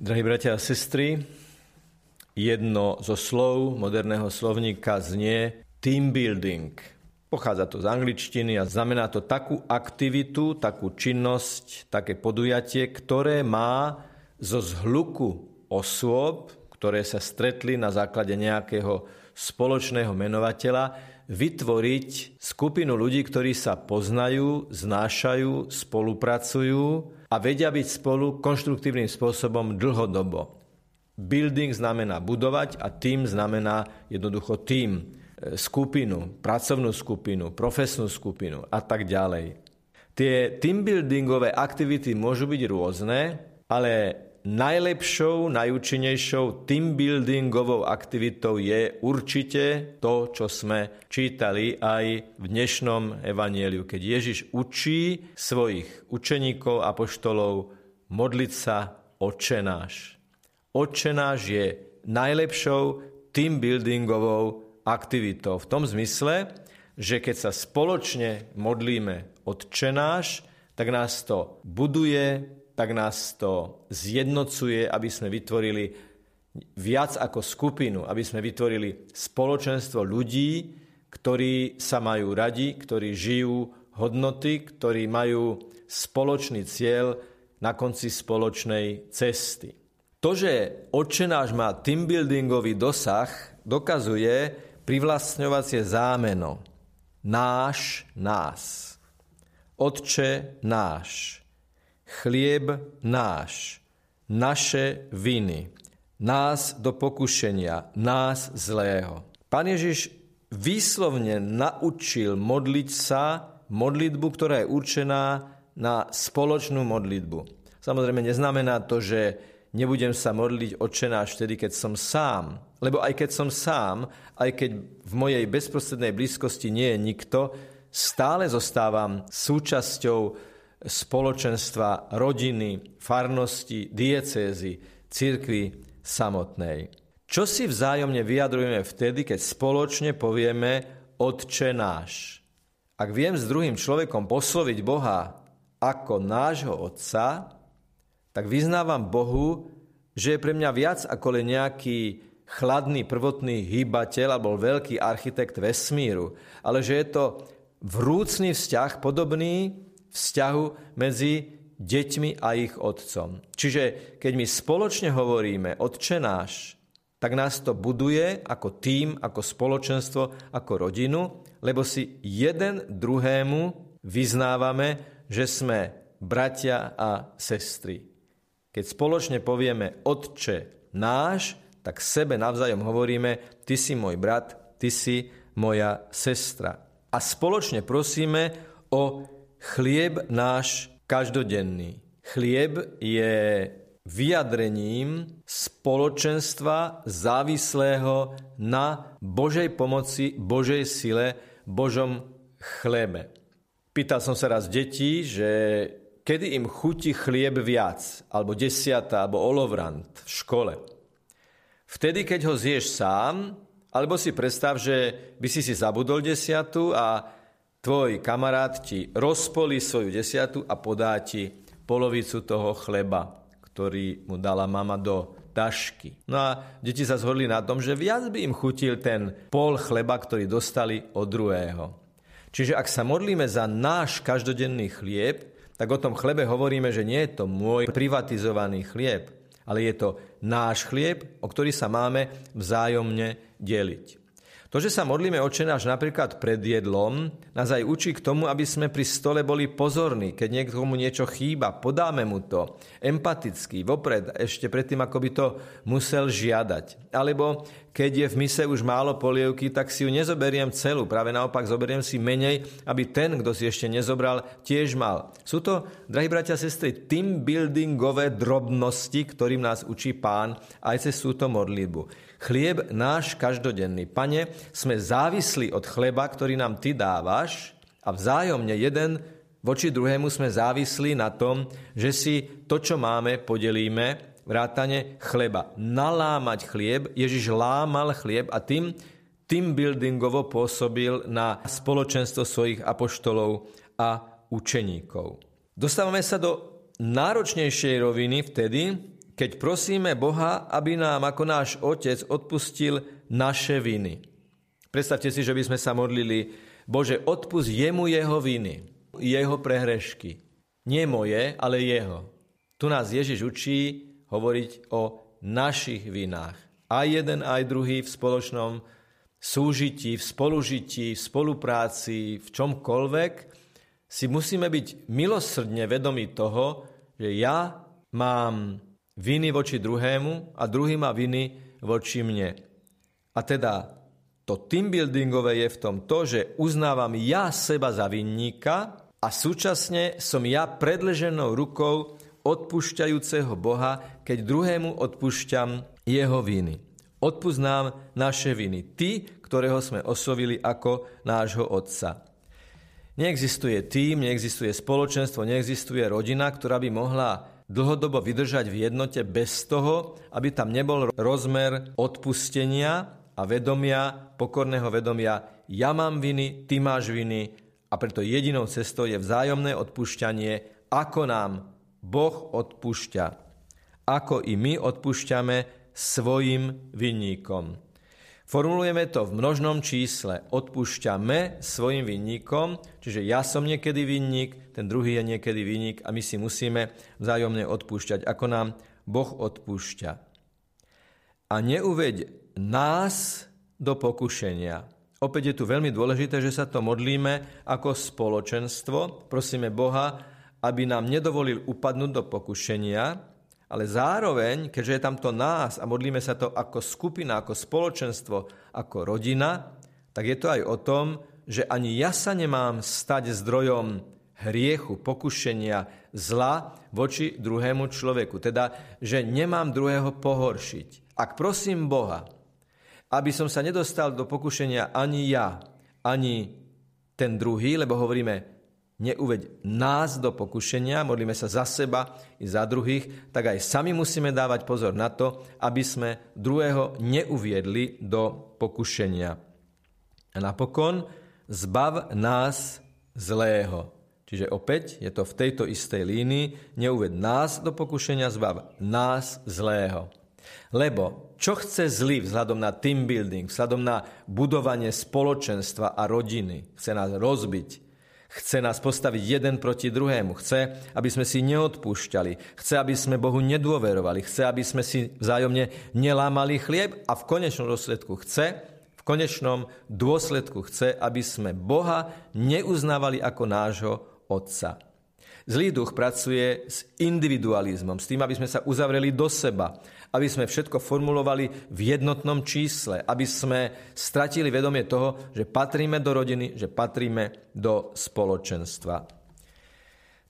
Drahí bratia a sestry, jedno zo slov moderného slovníka znie team building. Pochádza to z angličtiny a znamená to takú aktivitu, takú činnosť, také podujatie, ktoré má zo zhluku osôb, ktoré sa stretli na základe nejakého spoločného menovateľa, vytvoriť skupinu ľudí, ktorí sa poznajú, znášajú, spolupracujú a vedia byť spolu konštruktívnym spôsobom dlhodobo. Building znamená budovať a tým znamená jednoducho tým, e, skupinu, pracovnú skupinu, profesnú skupinu a tak ďalej. Tie team buildingové aktivity môžu byť rôzne, ale najlepšou, najúčinnejšou team buildingovou aktivitou je určite to, čo sme čítali aj v dnešnom evanieliu, keď Ježiš učí svojich učeníkov a poštolov modliť sa Otče náš. Je najlepšou team buildingovou aktivitou v tom zmysle, že keď sa spoločne modlíme Otče náš, tak nás to buduje, tak nás to zjednocuje, aby sme vytvorili viac ako skupinu, aby sme vytvorili spoločenstvo ľudí, ktorí sa majú radi, ktorí žijú hodnoty, ktorí majú spoločný cieľ na konci spoločnej cesty. To, že odčenáš má teambuildingový dosah, dokazuje privlastňovacie zámeno. Náš, nás. Otče náš chlieb náš, naše viny, nás do pokušenia, nás zlého. Pán Ježiš výslovne naučil modliť sa modlitbu, ktorá je určená na spoločnú modlitbu. Samozrejme neznamená to, že nebudem sa modliť odčenáš vtedy, keď som sám. Lebo aj keď som sám, aj keď v mojej bezprostrednej blízkosti nie je nikto, stále zostávam súčasťou spoločenstva, rodiny, farnosti, diecézy, cirkvi samotnej. Čo si vzájomne vyjadrujeme vtedy, keď spoločne povieme Otče náš? Ak viem s druhým človekom posloviť Boha ako nášho Otca, tak vyznávam Bohu, že je pre mňa viac ako len nejaký chladný prvotný hýbateľ alebo veľký architekt vesmíru, ale že je to vrúcný vzťah podobný vzťahu medzi deťmi a ich otcom. Čiže keď my spoločne hovoríme Otče náš, tak nás to buduje ako tým, ako spoločenstvo, ako rodinu, lebo si jeden druhému vyznávame, že sme bratia a sestry. Keď spoločne povieme Otče náš, tak sebe navzájom hovoríme, ty si môj brat, ty si moja sestra. A spoločne prosíme o Chlieb náš každodenný. Chlieb je vyjadrením spoločenstva závislého na Božej pomoci, Božej sile, Božom chlebe. Pýtal som sa raz detí, že kedy im chutí chlieb viac, alebo desiata, alebo olovrant v škole. Vtedy, keď ho zješ sám, alebo si predstav, že by si si zabudol desiatu a tvoj kamarát ti rozpolí svoju desiatu a podá ti polovicu toho chleba, ktorý mu dala mama do tašky. No a deti sa zhodli na tom, že viac by im chutil ten pol chleba, ktorý dostali od druhého. Čiže ak sa modlíme za náš každodenný chlieb, tak o tom chlebe hovoríme, že nie je to môj privatizovaný chlieb, ale je to náš chlieb, o ktorý sa máme vzájomne deliť. To, že sa modlíme očenáš napríklad pred jedlom, nás aj učí k tomu, aby sme pri stole boli pozorní. Keď niekomu niečo chýba, podáme mu to. Empaticky, vopred, ešte predtým, ako by to musel žiadať. Alebo keď je v mise už málo polievky, tak si ju nezoberiem celú. Práve naopak zoberiem si menej, aby ten, kto si ešte nezobral, tiež mal. Sú to, drahí bratia a sestry, team buildingové drobnosti, ktorým nás učí pán aj cez túto modlitbu. Chlieb náš každodenný. Pane, sme závislí od chleba, ktorý nám Ty dávaš a vzájomne jeden voči druhému sme závislí na tom, že si to, čo máme, podelíme, vrátane chleba. Nalámať chlieb, Ježiš lámal chlieb a tým, tým buildingovo pôsobil na spoločenstvo svojich apoštolov a učeníkov. Dostávame sa do náročnejšej roviny vtedy, keď prosíme Boha, aby nám ako náš Otec odpustil naše viny. Predstavte si, že by sme sa modlili, Bože, odpust jemu jeho viny, jeho prehrešky. Nie moje, ale jeho. Tu nás Ježiš učí hovoriť o našich vinách. Aj jeden, aj druhý v spoločnom súžití, v spolužití, v spolupráci, v čomkoľvek, si musíme byť milosrdne vedomi toho, že ja mám viny voči druhému a druhý má viny voči mne. A teda to team buildingové je v tom to, že uznávam ja seba za vinníka a súčasne som ja predleženou rukou odpúšťajúceho Boha, keď druhému odpúšťam jeho viny. Odpúsť nám naše viny. Ty, ktorého sme oslovili ako nášho Otca. Neexistuje tým, neexistuje spoločenstvo, neexistuje rodina, ktorá by mohla dlhodobo vydržať v jednote bez toho, aby tam nebol rozmer odpustenia a vedomia, pokorného vedomia, ja mám viny, ty máš viny a preto jedinou cestou je vzájomné odpúšťanie, ako nám Boh odpúšťa. Ako i my odpúšťame svojim vinníkom. Formulujeme to v množnom čísle. Odpúšťame svojim vinníkom, čiže ja som niekedy vinník, ten druhý je niekedy vinník a my si musíme vzájomne odpúšťať, ako nám Boh odpúšťa. A neuveď nás do pokušenia. Opäť je tu veľmi dôležité, že sa to modlíme ako spoločenstvo. Prosíme Boha, aby nám nedovolil upadnúť do pokušenia, ale zároveň, keďže je tamto nás a modlíme sa to ako skupina, ako spoločenstvo, ako rodina, tak je to aj o tom, že ani ja sa nemám stať zdrojom hriechu, pokušenia, zla voči druhému človeku. Teda, že nemám druhého pohoršiť. Ak prosím Boha, aby som sa nedostal do pokušenia ani ja, ani ten druhý, lebo hovoríme, neuveď nás do pokušenia, modlíme sa za seba i za druhých, tak aj sami musíme dávať pozor na to, aby sme druhého neuviedli do pokušenia. A napokon zbav nás zlého. Čiže opäť je to v tejto istej línii, neuved nás do pokušenia, zbav nás zlého. Lebo čo chce zlý vzhľadom na team building, vzhľadom na budovanie spoločenstva a rodiny? Chce nás rozbiť, Chce nás postaviť jeden proti druhému. Chce, aby sme si neodpúšťali. Chce, aby sme Bohu nedôverovali. Chce, aby sme si vzájomne nelámali chlieb a v konečnom dôsledku chce, v konečnom dôsledku chce, aby sme Boha neuznávali ako nášho Otca. Zlý duch pracuje s individualizmom, s tým, aby sme sa uzavreli do seba, aby sme všetko formulovali v jednotnom čísle, aby sme stratili vedomie toho, že patríme do rodiny, že patríme do spoločenstva.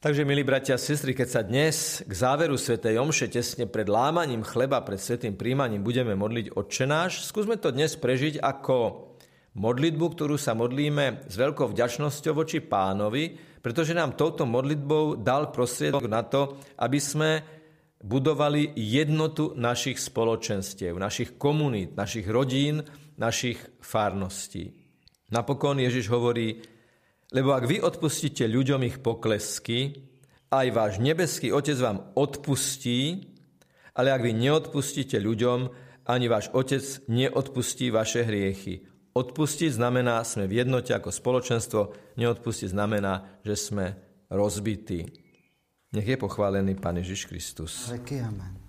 Takže, milí bratia a sestry, keď sa dnes k záveru Svetej Omše tesne pred lámaním chleba, pred Svetým príjmaním budeme modliť odčenáš, skúsme to dnes prežiť ako modlitbu, ktorú sa modlíme s veľkou vďačnosťou voči pánovi, pretože nám touto modlitbou dal prostriedok na to, aby sme budovali jednotu našich spoločenstiev, našich komunít, našich rodín, našich farností. Napokon Ježiš hovorí, lebo ak vy odpustíte ľuďom ich poklesky, aj váš nebeský Otec vám odpustí, ale ak vy neodpustíte ľuďom, ani váš Otec neodpustí vaše hriechy. Odpustiť znamená, sme v jednote ako spoločenstvo, neodpustiť znamená, že sme rozbití. Nech je pochválený Pán Ježiš Kristus. Amen.